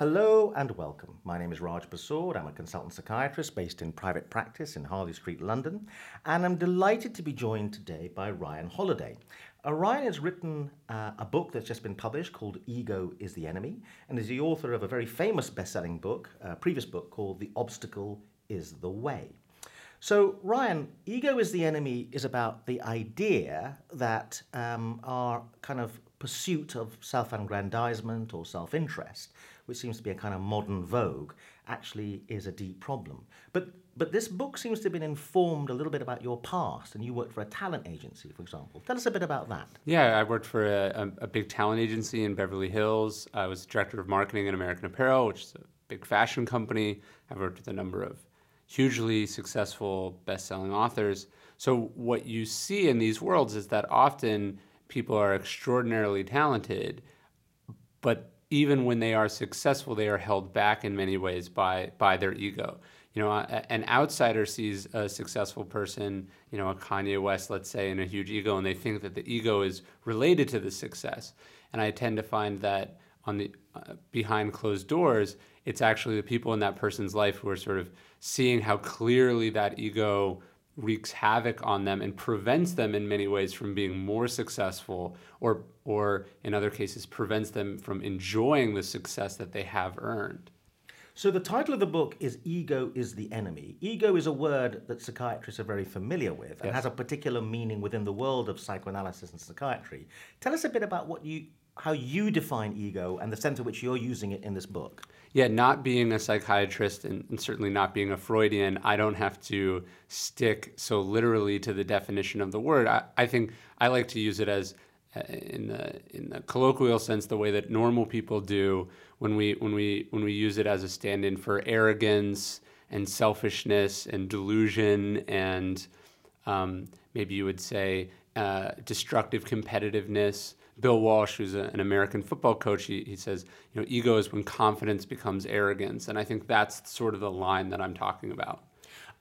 Hello and welcome. My name is Raj Persaud. I'm a consultant psychiatrist based in private practice in Harley Street, London, and I'm delighted to be joined today by Ryan Holiday. Uh, Ryan has written uh, a book that's just been published called Ego is the Enemy, and is the author of a very famous best selling book, a previous book called The Obstacle is the Way. So, Ryan, ego is the enemy is about the idea that um, our kind of pursuit of self aggrandizement or self interest, which seems to be a kind of modern vogue, actually is a deep problem. But, but this book seems to have been informed a little bit about your past, and you worked for a talent agency, for example. Tell us a bit about that. Yeah, I worked for a, a, a big talent agency in Beverly Hills. I was director of marketing at American Apparel, which is a big fashion company. I've worked with a number of hugely successful best-selling authors. So what you see in these worlds is that often people are extraordinarily talented, but even when they are successful, they are held back in many ways by by their ego. You know, an outsider sees a successful person, you know, a Kanye West, let's say, in a huge ego, and they think that the ego is related to the success. And I tend to find that on the uh, behind closed doors, it's actually the people in that person's life who are sort of seeing how clearly that ego wreaks havoc on them and prevents them in many ways from being more successful or or in other cases prevents them from enjoying the success that they have earned. So the title of the book is Ego is the Enemy. Ego is a word that psychiatrists are very familiar with and Yes. has a particular meaning within the world of psychoanalysis and psychiatry. Tell us a bit about what you how you define ego and the sense in which you're using it in this book. Yeah, not being a psychiatrist and, and certainly not being a Freudian, I don't have to stick so literally to the definition of the word. I, I think I like to use it as uh, in the in the colloquial sense, the way that normal people do when we when we when we use it as a stand-in for arrogance and selfishness and delusion and um, maybe you would say uh, destructive competitiveness. Bill Walsh, who's a, an American football coach, he, he says, you know, ego is when confidence becomes arrogance. And I think that's sort of the line that I'm talking about.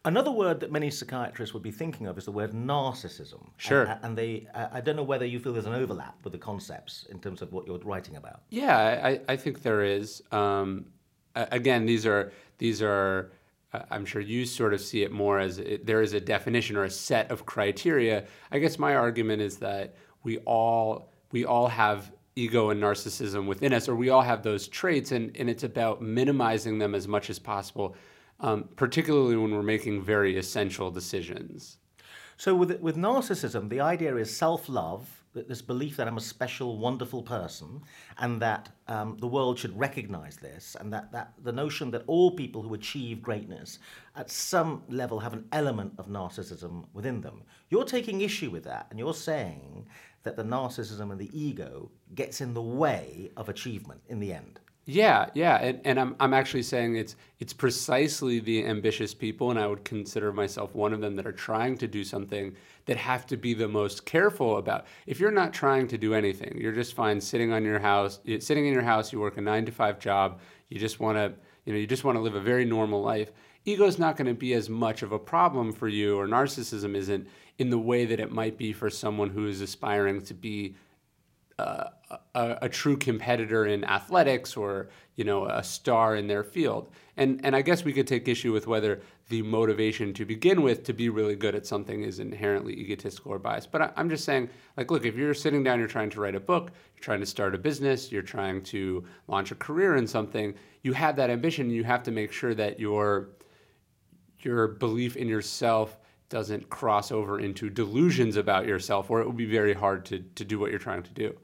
Another word that many psychiatrists would be thinking of is the word narcissism. Sure. And, and they, uh, I don't know whether you feel there's an overlap with the concepts in terms of what you're writing about. Yeah, I, I think there is. Um, again, these are these are. uh, I'm sure you sort of see it more as it, there is a definition or a set of criteria. I guess my argument is that we all we all have ego and narcissism within us, or we all have those traits, and, and it's about minimizing them as much as possible, um, particularly when we're making very essential decisions. So with with narcissism, the idea is self-love, this belief that I'm a special, wonderful person, and that um, the world should recognize this, and that, that the notion that all people who achieve greatness at some level have an element of narcissism within them. You're taking issue with that, and you're saying that the narcissism and the ego gets in the way of achievement in the end. Yeah, yeah, and, and I'm I'm actually saying it's it's precisely the ambitious people, and I would consider myself one of them that are trying to do something that have to be the most careful about. If you're not trying to do anything, you're just fine sitting on your house, sitting in your house. You work a nine to five job. You just want to, you know, you just want to live a very normal life. Ego is not going to be as much of a problem for you, or narcissism isn't in the way that it might be for someone who is aspiring to be uh, a, a true competitor in athletics or you know a star in their field. And and I guess we could take issue with whether the motivation to begin with to be really good at something is inherently egotistical or biased. But I, I'm just saying like look if you're sitting down you're trying to write a book you're trying to start a business you're trying to launch a career in something you have that ambition you have to make sure that your your belief in yourself doesn't cross over into delusions about yourself or it would be very hard to, to do what you're trying to do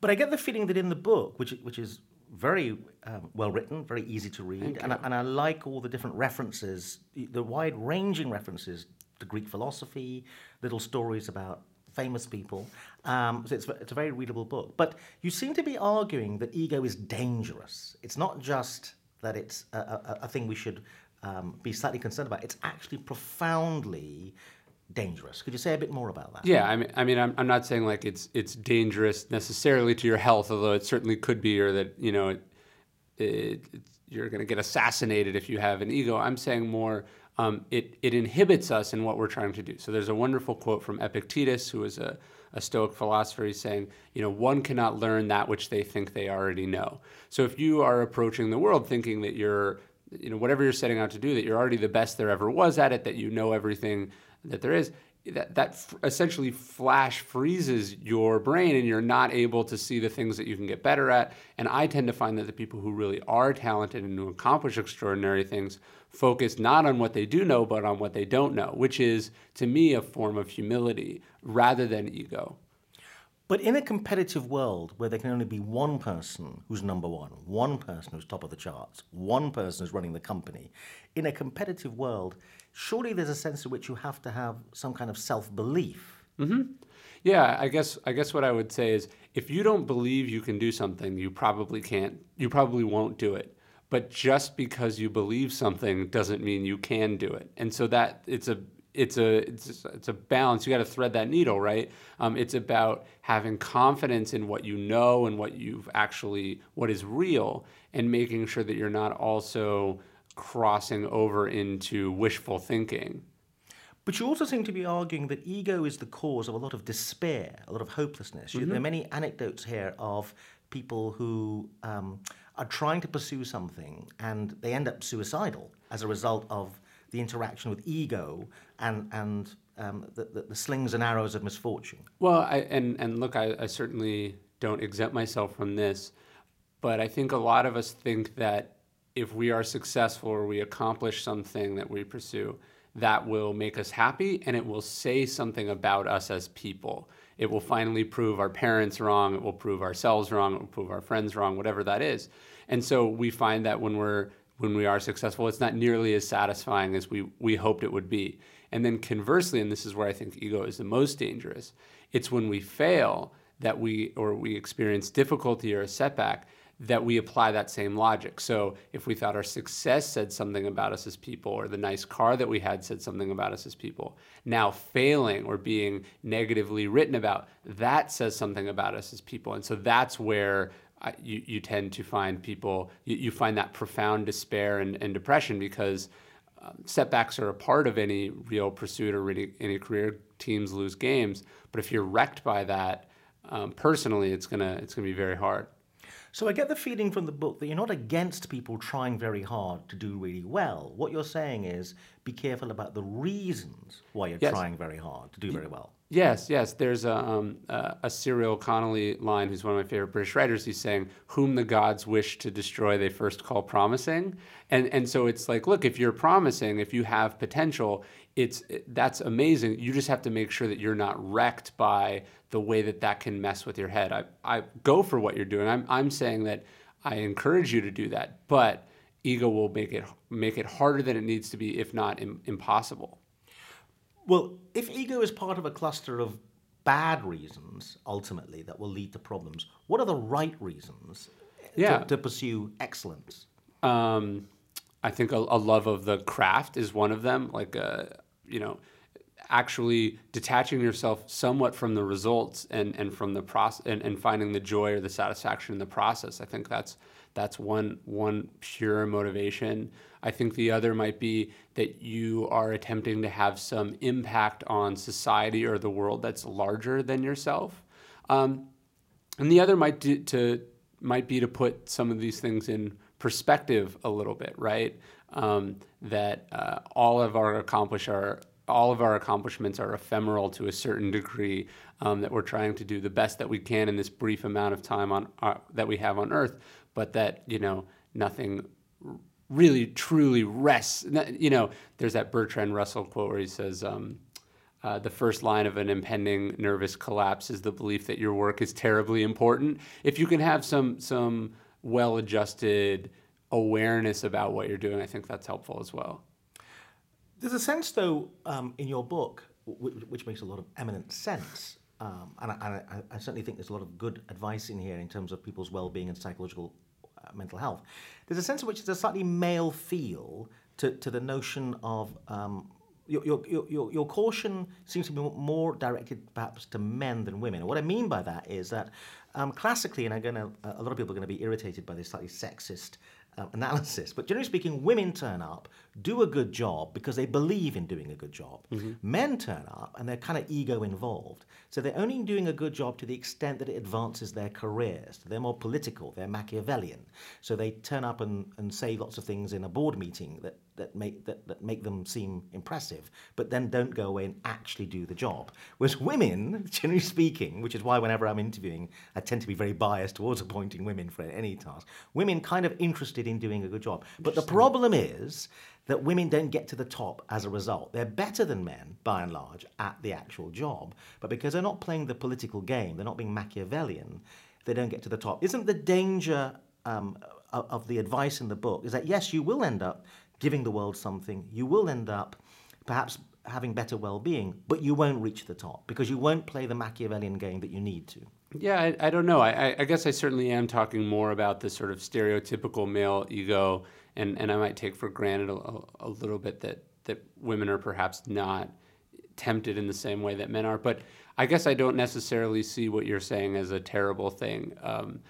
But I get the feeling that in the book, which which is very um, well written, very easy to read, and I, and I like all the different references, the wide-ranging references to Greek philosophy, little stories about famous people. Um, so it's, it's a very readable book. But you seem to be arguing that ego is dangerous. It's not just that it's a, a, a thing we should um, be slightly concerned about. It's actually profoundly dangerous. Could you say a bit more about that? Yeah, I mean, I mean, I'm, I'm not saying like it's it's dangerous necessarily to your health, although it certainly could be, or that you know, it, it, you're going to get assassinated if you have an ego. I'm saying more, um, it it inhibits us in what we're trying to do. So there's a wonderful quote from Epictetus, who was a a Stoic philosopher. He's saying, you know, one cannot learn that which they think they already know. So if you are approaching the world thinking that you're, you know, whatever you're setting out to do, that you're already the best there ever was at it, that you know everything that there is, that, that f- essentially flash freezes your brain and you're not able to see the things that you can get better at. And I tend to find that the people who really are talented and who accomplish extraordinary things focus not on what they do know, but on what they don't know, which is, to me, a form of humility rather than ego. But in a competitive world where there can only be one person who's number one, one person who's top of the charts, one person who's running the company, in a competitive world, surely there's a sense in which you have to have some kind of self belief. Mm-hmm. Yeah, I guess I guess what I would say is if you don't believe you can do something, you probably can't. You probably won't do it. But just because you believe something doesn't mean you can do it. And so that it's a it's a it's, it's a balance. You got to thread that needle, right? Um, it's about having confidence in what you know and what you've actually what is real, and making sure that you're not also crossing over into wishful thinking. But you also seem to be arguing that ego is the cause of a lot of despair, a lot of hopelessness. Mm-hmm. There are many anecdotes here of people who um, are trying to pursue something and they end up suicidal as a result of the interaction with ego and and um, the, the, the, slings and arrows of misfortune. Well, I, and and look, I, I certainly don't exempt myself from this, but I think a lot of us think that if we are successful or we accomplish something that we pursue, that will make us happy and it will say something about us as people. It will finally prove our parents wrong, it will prove ourselves wrong, it will prove our friends wrong, whatever that is. And so we find that when we're when we are successful, it's not nearly as satisfying as we, we hoped it would be. And then conversely, and this is where I think ego is the most dangerous, it's when we fail that we or we experience difficulty or a setback that we apply that same logic. So if we thought our success said something about us as people, or the nice car that we had said something about us as people, now failing or being negatively written about, that says something about us as people. And so that's where you, you tend to find people, you, you find that profound despair and, and depression because um, setbacks are a part of any real pursuit or any, any career. Teams lose games, but if you're wrecked by that, um, personally, it's gonna it's gonna be very hard. So I get the feeling from the book that you're not against people trying very hard to do really well. What you're saying is be careful about the reasons why you're yes. trying very hard to do very well. Yes, yes. There's a, um, a Cyril Connolly line, who's one of my favorite British writers. He's saying, "Whom the gods wish to destroy, they first call promising." And and so it's like, look, if you're promising, if you have potential, it's that's amazing. You just have to make sure that you're not wrecked by the way that that can mess with your head. I I go for what you're doing. I'm I'm saying that I encourage you to do that, but ego will make it make it harder than it needs to be, if not Im- impossible. Well, if ego is part of a cluster of bad reasons, ultimately, that will lead to problems, what are the right reasons yeah. to, to pursue excellence? Um, I think a, a, love of the craft is one of them. Like, uh, you know, actually detaching yourself somewhat from the results and, and from the process and, and finding the joy or the satisfaction in the process. I think that's that's one one pure motivation. I think the other might be that you are attempting to have some impact on society or the world that's larger than yourself. Um, and the other might do, to might be to put some of these things in perspective a little bit, right? Um, that uh, all of our accomplish our all of our accomplishments are ephemeral to a certain degree. Um, that we're trying to do the best that we can in this brief amount of time on uh, that we have on Earth, but that you know nothing really truly rests. You know, there's that Bertrand Russell quote where he says. Um, uh, the first line of an impending nervous collapse is the belief that your work is terribly important. If you can have some some well-adjusted awareness about what you're doing, I think that's helpful as well. There's a sense, though, um, in your book, which, which, makes a lot of eminent sense, um, and, I, I, I, certainly think there's a lot of good advice in here in terms of people's well-being and psychological uh, mental health. There's a sense in which there's a slightly male feel to, to the notion of um, your, your, your, your caution seems to be more directed perhaps to men than women. And what I mean by that is that um, classically, and I'm gonna, a lot of people are going to be irritated by this slightly sexist uh, analysis, but generally speaking, women turn up, do a good job because they believe in doing a good job. Mm-hmm. Men turn up and they're kind of ego involved. So they're only doing a good job to the extent that it advances their careers. They're more political, they're Machiavellian. So they turn up and, and say lots of things in a board meeting that, that, make, that, that make them seem impressive, but then don't go away and actually do the job. Whereas women, generally speaking, which is why whenever I'm interviewing, I tend to be very biased towards appointing women for any task, women kind of interested in doing a good job. But the problem is that women don't get to the top as a result. They're better than men, by and large, at the actual job, but because they're not playing the political game, they're not being Machiavellian, they don't get to the top. Isn't the danger um, of the advice in the book is that yes, you will end up giving the world something, you will end up perhaps having better well-being, but you won't reach the top because you won't play the Machiavellian game that you need to. Yeah, I, I don't know. I, I guess I certainly am talking more about the sort of stereotypical male ego and and I might take for granted a, a little bit that that women are perhaps not tempted in the same way that men are. But I guess I don't necessarily see what you're saying as a terrible thing. Um,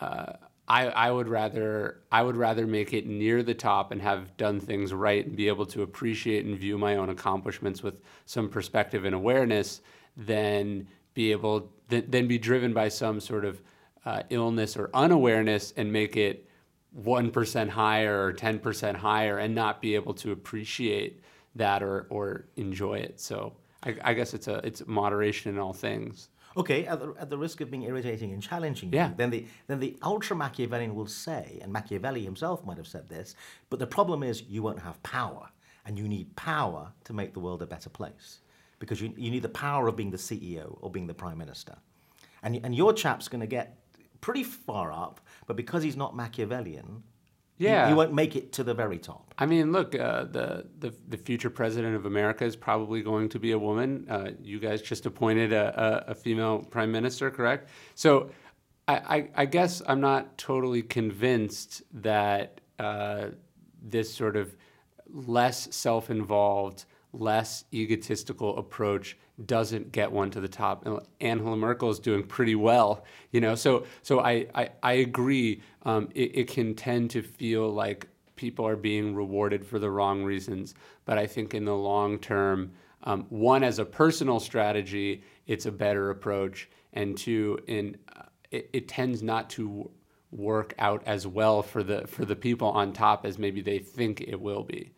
uh, I, I would rather I would rather make it near the top and have done things right and be able to appreciate and view my own accomplishments with some perspective and awareness than be able than, than be driven by some sort of uh, illness or unawareness and make it 1% higher or 10% higher and not be able to appreciate that or, or enjoy it. So I, I guess it's a it's moderation in all things. Okay, at the, at the risk of being irritating and challenging, yeah. then the then the ultra Machiavellian will say, and Machiavelli himself might have said this, but the problem is you won't have power, and you need power to make the world a better place, because you, you need the power of being the CEO or being the prime minister, and and your chap's going to get pretty far up, but because he's not Machiavellian, yeah, he, he won't make it to the very top. I mean, look, uh, the, the the future president of America is probably going to be a woman. Uh, you guys just appointed a, a, a, female prime minister, correct? So, I, I, I, guess I'm not totally convinced that uh, this sort of less self-involved, less egotistical approach doesn't get one to the top. And Angela Merkel is doing pretty well, you know. So so I I, I agree. Um, it, it can tend to feel like people are being rewarded for the wrong reasons. But I think in the long term, um, one as a personal strategy, it's a better approach, and two, in uh, it, it tends not to work out as well for the for the people on top as maybe they think it will be.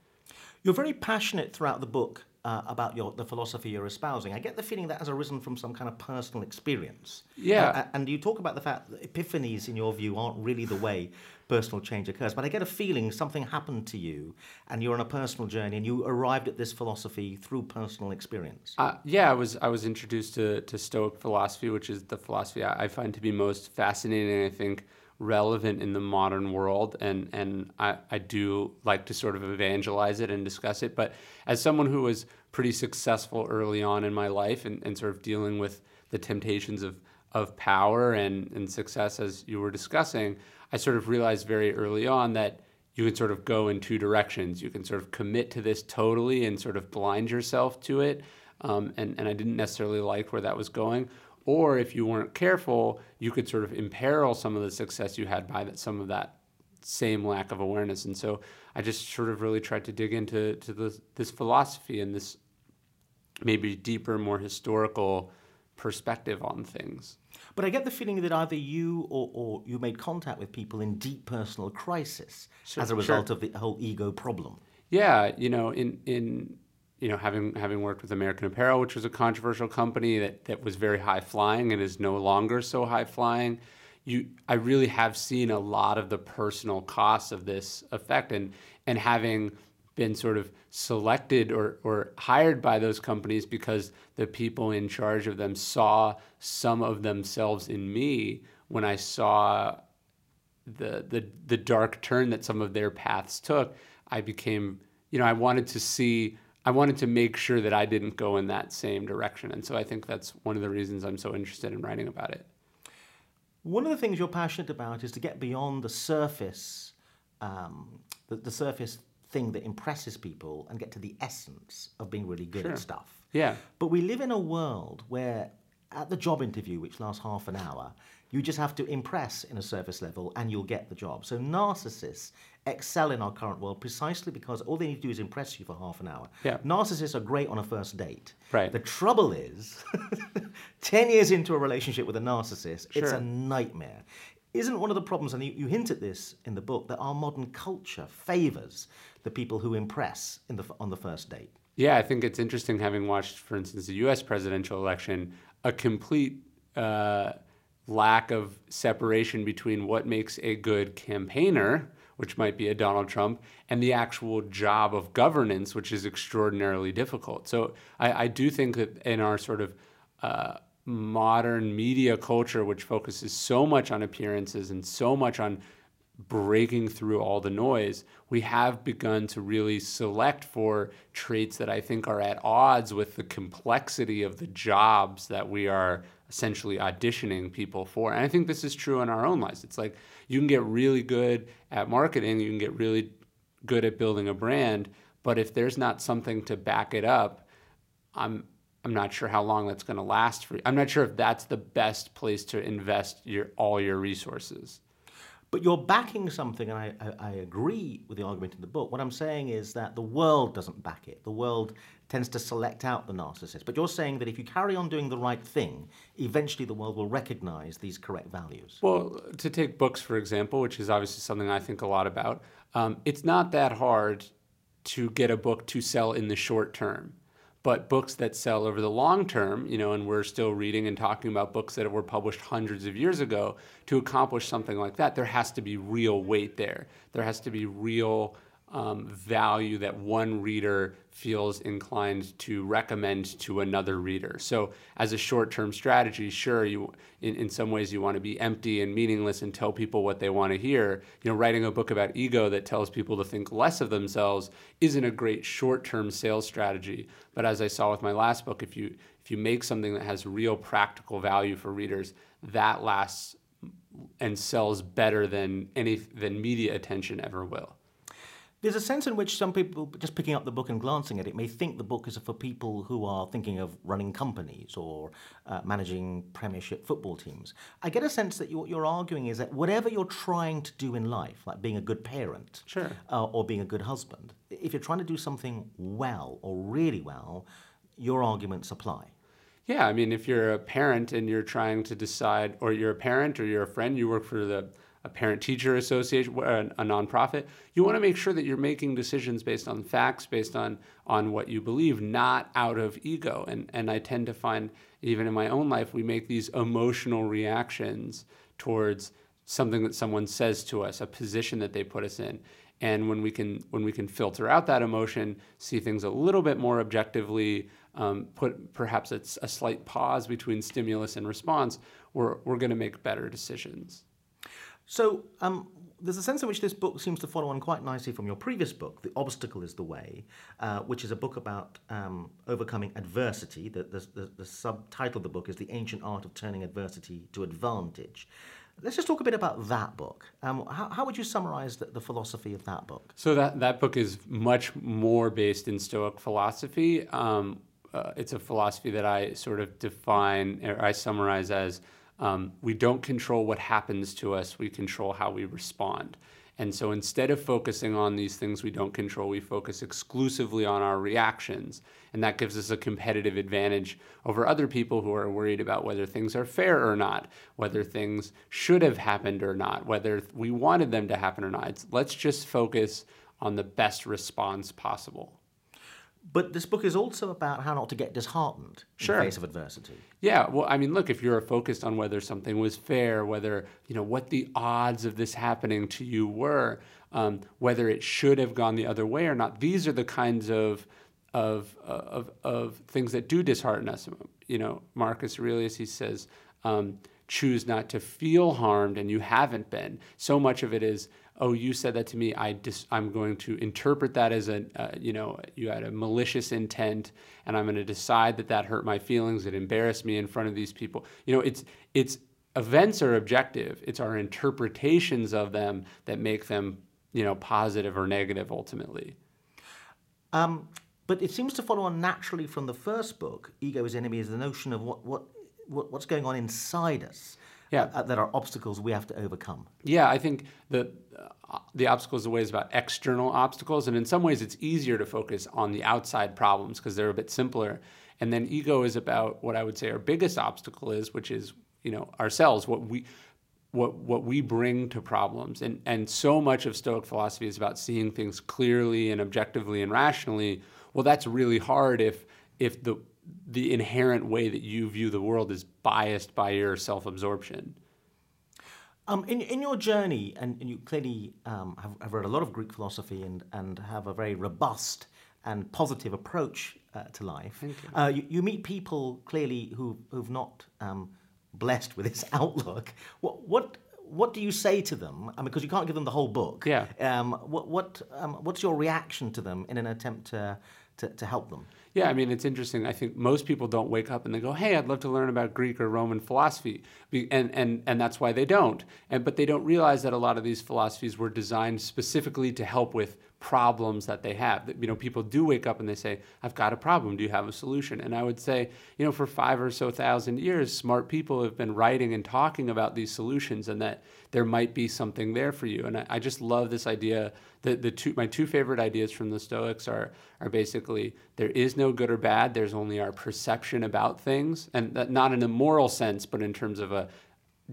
You're very passionate throughout the book uh, about your the philosophy you're espousing. I get the feeling that has arisen from some kind of personal experience. Yeah. Uh, and you talk about the fact that epiphanies, in your view, aren't really the way personal change occurs. But I get a feeling something happened to you, and you're on a personal journey, and you arrived at this philosophy through personal experience. Uh, yeah, I was I was introduced to to Stoic philosophy, which is the philosophy I, I find to be most fascinating. I think relevant in the modern world and and I, I do like to sort of evangelize it and discuss it. But as someone who was pretty successful early on in my life and, and sort of dealing with the temptations of of power and, and success as you were discussing I sort of realized very early on that you can sort of go in two directions. You can sort of commit to this totally and sort of blind yourself to it um, and, and I didn't necessarily like where that was going or if you weren't careful, you could sort of imperil some of the success you had by that, some of that same lack of awareness. And so I just sort of really tried to dig into to this, this philosophy and this maybe deeper, more historical perspective on things. But I get the feeling that either you or, or you made contact with people in deep personal crisis sure, as a result sure. of the whole ego problem. Yeah, you know, in in you know, having having worked with American Apparel, which was a controversial company that, that was very high flying and is no longer so high flying, you I really have seen a lot of the personal costs of this effect. And and having been sort of selected or, or hired by those companies because the people in charge of them saw some of themselves in me when I saw the the the dark turn that some of their paths took, I became, you know, I wanted to see I wanted to make sure that I didn't go in that same direction. And so I think that's one of the reasons I'm so interested in writing about it. One of the things you're passionate about is to get beyond the surface, um, the, the, surface thing that impresses people and get to the essence of being really good sure. at stuff. Yeah. But we live in a world where, at the job interview, which lasts half an hour, You just have to impress in a surface level and you'll get the job. So narcissists excel in our current world precisely because all they need to do is impress you for half an hour. Yeah. Narcissists are great on a first date. Right. The trouble is, 10 years into a relationship with a narcissist, it's a nightmare. Isn't one of the problems, and you, you hint at this in the book, that our modern culture favors the people who impress in the, on the first date? Yeah, I think it's interesting having watched, for instance, the U.S. presidential election, a complete uh, lack of separation between what makes a good campaigner, which might be a Donald Trump, and the actual job of governance, which is extraordinarily difficult. So I, I do think that in our sort of uh, modern media culture, which focuses so much on appearances and so much on breaking through all the noise, we have begun to really select for traits that I think are at odds with the complexity of the jobs that we are essentially auditioning people for. And I think this is true in our own lives. It's like you can get really good at marketing, you can get really good at building a brand, but if there's not something to back it up, I'm I'm not sure how long that's going to last for you. I'm not sure if that's the best place to invest your all your resources. But you're backing something, and I, I, I agree with the argument in the book. What I'm saying is that the world doesn't back it. The world tends to select out the narcissist. But you're saying that if you carry on doing the right thing, eventually the world will recognize these correct values. Well, to take books, for example, which is obviously something I think a lot about, um, it's not that hard to get a book to sell in the short term. But books that sell over the long term, you know, and we're still reading and talking about books that were published hundreds of years ago, to accomplish something like that, there has to be real weight there. There has to be real um, value that one reader feels inclined to recommend to another reader. So, as a short-term strategy, sure, you in, in some ways you want to be empty and meaningless and tell people what they want to hear. You know, writing a book about ego that tells people to think less of themselves isn't a great short-term sales strategy. But as I saw with my last book, if you if you make something that has real practical value for readers, that lasts and sells better than any than media attention ever will. There's a sense in which some people, just picking up the book and glancing at it, may think the book is for people who are thinking of running companies or uh, managing Premiership football teams. I get a sense that you, what you're arguing is that whatever you're trying to do in life, like being a good parent Sure. uh, or being a good husband, if you're trying to do something well or really well, your arguments apply. Yeah, I mean, if you're a parent and you're trying to decide, or you're a parent or you're a friend, you work for the a parent teacher association, a a nonprofit, you want to make sure that you're making decisions based on facts, based on on what you believe, not out of ego. And and I tend to find even in my own life, we make these emotional reactions towards something that someone says to us, a position that they put us in. And when we can when we can filter out that emotion, see things a little bit more objectively, um, put perhaps it's a slight pause between stimulus and response, we're we're going to make better decisions. So um, there's a sense in which this book seems to follow on quite nicely from your previous book, The Obstacle is the Way, uh, which is a book about um, overcoming adversity. The, the, the, the subtitle of the book is The Ancient Art of Turning Adversity to Advantage. Let's just talk a bit about that book. Um, how, how would you summarize the, philosophy of that book? So that that book is much more based in Stoic philosophy. Um, uh, it's a philosophy that I sort of define or I summarize as um, we don't control what happens to us; we control how we respond. And so instead of focusing on these things we don't control, we focus exclusively on our reactions. And that gives us a competitive advantage over other people who are worried about whether things are fair or not, whether things should have happened or not, whether we wanted them to happen or not. It's, let's just focus on the best response possible. But this book is also about how not to get disheartened in Sure. the face of adversity. Yeah, well, I mean, look, if you're focused on whether something was fair, whether, you know, what the odds of this happening to you were, um, whether it should have gone the other way or not, these are the kinds of, of, of, of things that do dishearten us. You know, Marcus Aurelius, he says, um, choose not to feel harmed and you haven't been. So much of it is, oh, you said that to me. I dis- I'm going to interpret that as a, uh, you know, you had a malicious intent, and I'm going to decide that that hurt my feelings. It embarrassed me in front of these people. You know, it's it's events are objective. It's our interpretations of them that make them, you know, positive or negative ultimately. Um, but it seems to follow on naturally from the first book, Ego is Enemy, is the notion of what, what, what what's going on inside us. Yeah. uh, that are obstacles we have to overcome. Yeah, I think the uh, the obstacles the way is about external obstacles, and in some ways it's easier to focus on the outside problems because they're a bit simpler. And then ego is about what I would say our biggest obstacle is, which is you know ourselves, what we what what we bring to problems. And and so much of Stoic philosophy is about seeing things clearly and objectively and rationally. Well, that's really hard if if the the inherent way that you view the world is biased by your self-absorption. Um, in, in your journey, and, and you clearly um, have, have read a lot of Greek philosophy and, and have a very robust and positive approach uh, to life. You. Uh, you. You meet people clearly who, who've not um, blessed with this outlook. What, what, what do you say to them? I mean, because you can't give them the whole book. Yeah. Um, what, what, um, what's your reaction to them in an attempt to, to, to help them? Yeah, I mean, it's interesting. I think most people don't wake up and they go, "Hey, I'd love to learn about Greek or Roman philosophy," and and and that's why they don't. And but they don't realize that a lot of these philosophies were designed specifically to help with problems that they have. You know, people do wake up and they say, "I've got a problem. Do you have a solution?" And I would say, you know, for five or so thousand years, smart people have been writing and talking about these solutions, and that there might be something there for you. And I, I just love this idea. The the two my two favorite ideas from the Stoics are are basically there is no good or bad. There's only our perception about things, and that not in a moral sense, but in terms of a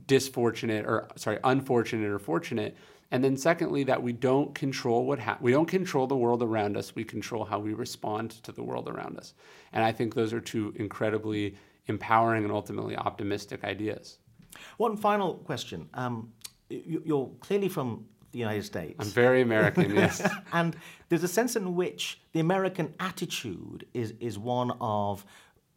disfortunate or sorry, unfortunate or fortunate. And then secondly, that we don't control what ha- we don't control the world around us. We control how we respond to the world around us. And I think those are two incredibly empowering and ultimately optimistic ideas. One final question. Um, you, you're clearly from the United States. I'm very American, yes. and there's a sense in which the American attitude is, is one of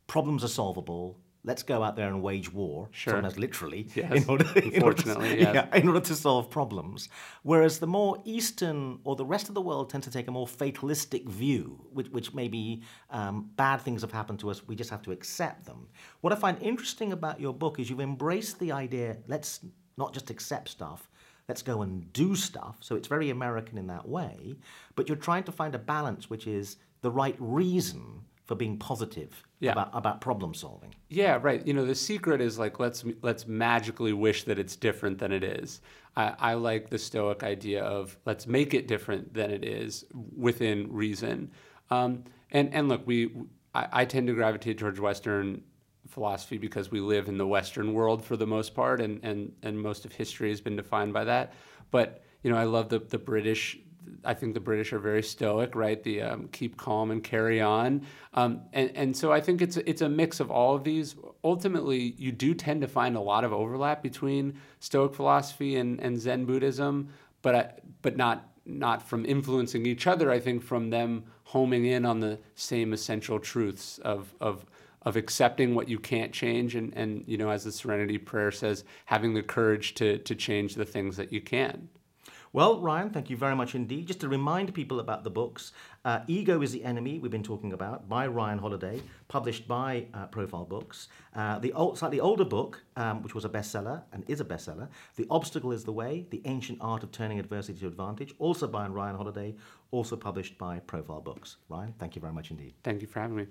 problems are solvable. Let's go out there and wage war, Sure. sometimes literally, Yes, in, order, in, order to, unfortunately, yes. yeah, in order to solve problems. Whereas the more Eastern or the rest of the world tend to take a more fatalistic view, which, which maybe um, bad things have happened to us, we just have to accept them. What I find interesting about your book is you've embraced the idea let's not just accept stuff, let's go and do stuff. So it's very American in that way, but you're trying to find a balance which is the right reason for being positive Yeah. about, about problem solving. Yeah, right. You know, the secret is like let's let's magically wish that it's different than it is. I, I like the Stoic idea of let's make it different than it is within reason. Um, and and look, we I, I tend to gravitate towards Western philosophy because we live in the Western world for the most part, and and and most of history has been defined by that. But you know, I love the the British I think the British are very stoic, right? The um, keep calm and carry on, um, and and so I think it's it's a mix of all of these. Ultimately, you do tend to find a lot of overlap between Stoic philosophy and, and Zen Buddhism, but I, but not not from influencing each other. I think from them homing in on the same essential truths of of of accepting what you can't change, and and you know, as the Serenity Prayer says, having the courage to to change the things that you can. Well, Ryan, thank you very much indeed. Just to remind people about the books, uh, Ego is the Enemy, we've been talking about, by Ryan Holiday, published by uh, Profile Books. Uh, the old, slightly older book, um, which was a bestseller and is a bestseller, The Obstacle is the Way, The Ancient Art of Turning Adversity to Advantage, also by Ryan Holiday, also published by Profile Books. Ryan, thank you very much indeed. Thank you for having me.